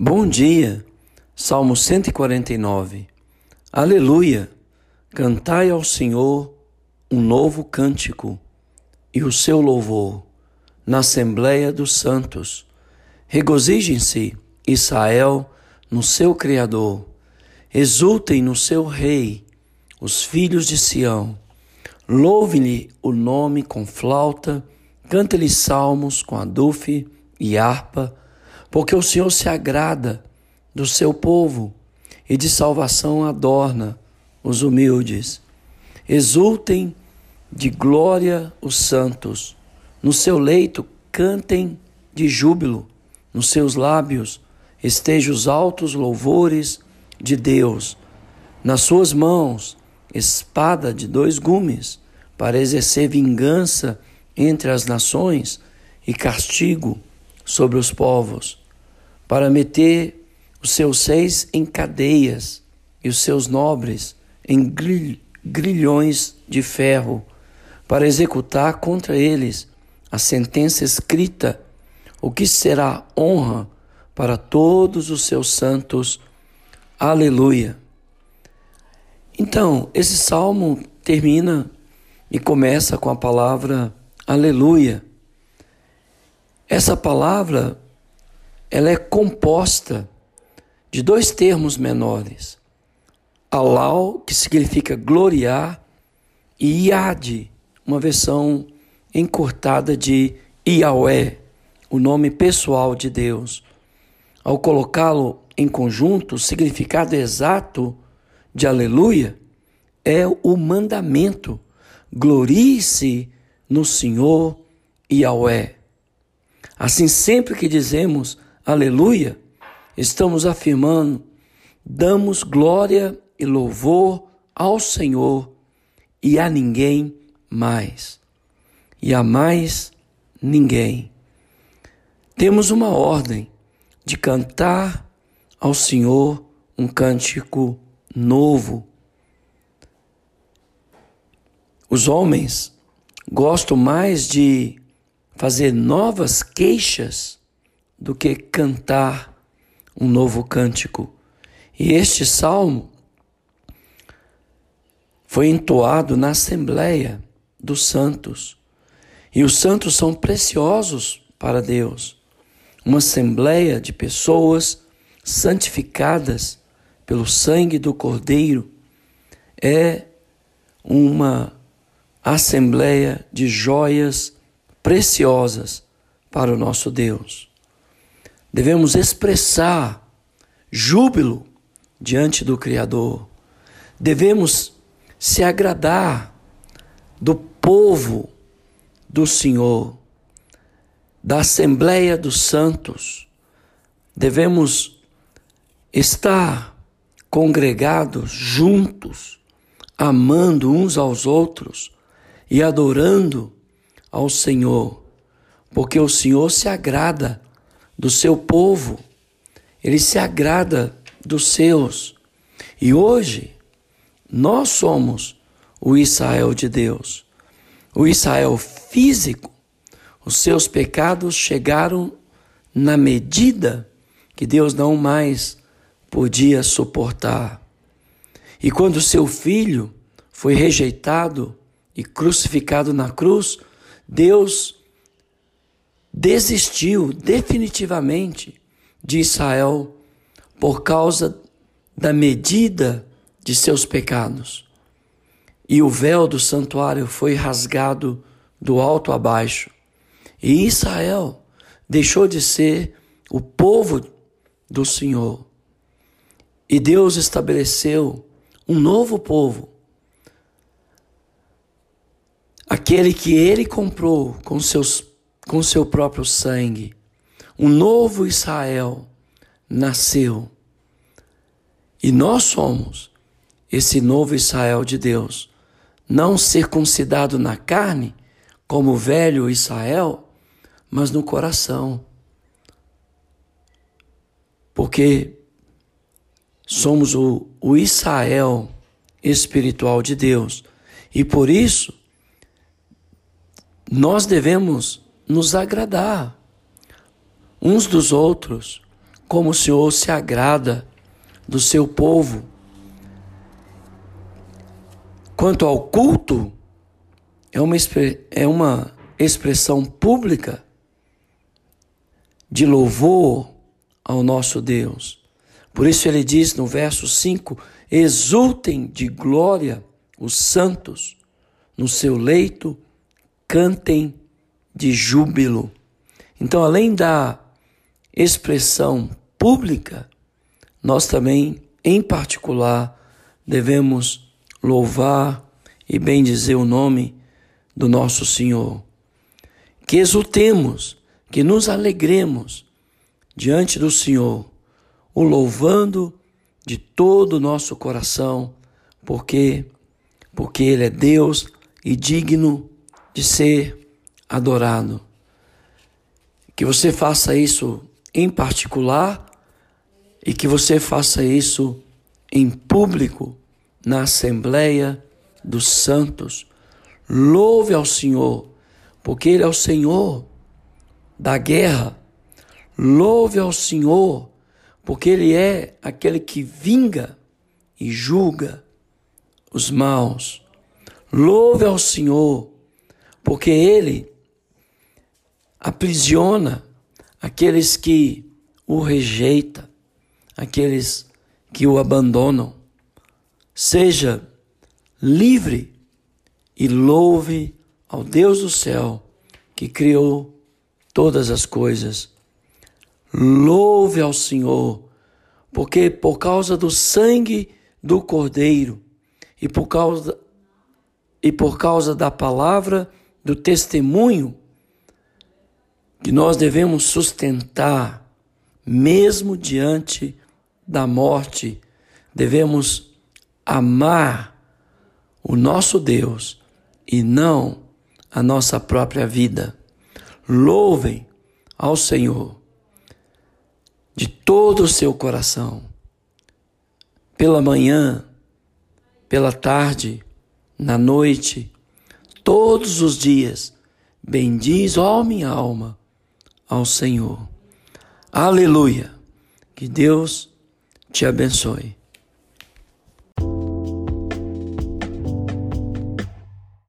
Bom dia, Salmo 149. Aleluia! Cantai ao Senhor um novo cântico e o seu louvor na Assembleia dos Santos. Regozijem-se, Israel, no seu Criador. Exultem no seu Rei, os filhos de Sião. Louve-lhe o nome com flauta, cante-lhe salmos com adufe e harpa porque o Senhor se agrada do seu povo e de salvação adorna os humildes. Exultem de glória os santos, no seu leito cantem de júbilo, nos seus lábios estejam os altos louvores de Deus, nas suas mãos espada de dois gumes, para exercer vingança entre as nações e castigo sobre os povos, para meter os seus seis em cadeias e os seus nobres em grilhões de ferro, para executar contra eles a sentença escrita, o que será honra para todos os seus santos. Aleluia. Então, esse salmo termina e começa com a palavra aleluia. Essa palavra ela é composta de dois termos menores. Alau, que significa gloriar, e Iade, uma versão encurtada de Yahweh, o nome pessoal de Deus. Ao colocá-lo em conjunto, o significado exato de aleluia é o mandamento: glorie-se no Senhor Yahweh. Assim, sempre que dizemos aleluia, estamos afirmando, damos glória e louvor ao Senhor e a ninguém mais. E a mais ninguém. Temos uma ordem de cantar ao Senhor um cântico novo. Os homens gostam mais de fazer novas queixas do que cantar um novo cântico. E este salmo foi entoado na Assembleia dos Santos. E os santos são preciosos para Deus. Uma assembleia de pessoas santificadas pelo sangue do Cordeiro é uma assembleia de joias preciosas para o nosso Deus. Devemos expressar júbilo diante do Criador. Devemos se agradar do povo do Senhor, da Assembleia dos Santos. Devemos estar congregados juntos, amando uns aos outros e adorando ao Senhor, porque o Senhor se agrada do seu povo, ele se agrada dos seus. E hoje, nós somos o Israel de Deus, o Israel físico. Os seus pecados chegaram na medida que Deus não mais podia suportar. E quando seu filho foi rejeitado e crucificado na cruz, Deus desistiu definitivamente de Israel por causa da medida de seus pecados. E o véu do santuário foi rasgado do alto a baixo. E Israel deixou de ser o povo do Senhor. E Deus estabeleceu um novo povo aquele que ele comprou com, seus, com seu próprio sangue. Um novo Israel nasceu. E nós somos esse novo Israel de Deus. Não circuncidado na carne, como o velho Israel, mas no coração. Porque somos o, o Israel espiritual de Deus. E por isso, nós devemos nos agradar uns dos outros como o Senhor se agrada do seu povo. Quanto ao culto, é uma, é uma expressão pública de louvor ao nosso Deus. Por isso ele diz no verso 5: Exultem de glória os santos, no seu leito cantem de júbilo. Então, além da expressão pública, nós também, em particular, devemos louvar e bendizer o nome do nosso Senhor. Que exultemos, que nos alegremos diante do Senhor, o louvando de todo o nosso coração, porque porque ele é Deus e digno de ser adorado. Que você faça isso em particular e que você faça isso em público na assembleia dos santos. Louve ao Senhor, porque ele é o Senhor da guerra. Louve ao Senhor, porque Ele é aquele que vinga e julga os maus. Louve ao Senhor, porque Ele aprisiona aqueles que o rejeitam, aqueles que o abandonam. Seja livre e louve ao Deus do céu que criou todas as coisas. Louve ao Senhor, porque por causa do sangue do Cordeiro e por causa, e por causa da palavra do testemunho que nós devemos sustentar, mesmo diante da morte, devemos amar o nosso Deus e não a nossa própria vida. Louvem ao Senhor de todo o seu coração, pela manhã, pela tarde, na noite, todos os dias. Bendiz, ó minha alma, ao Senhor. Aleluia. Que Deus te abençoe.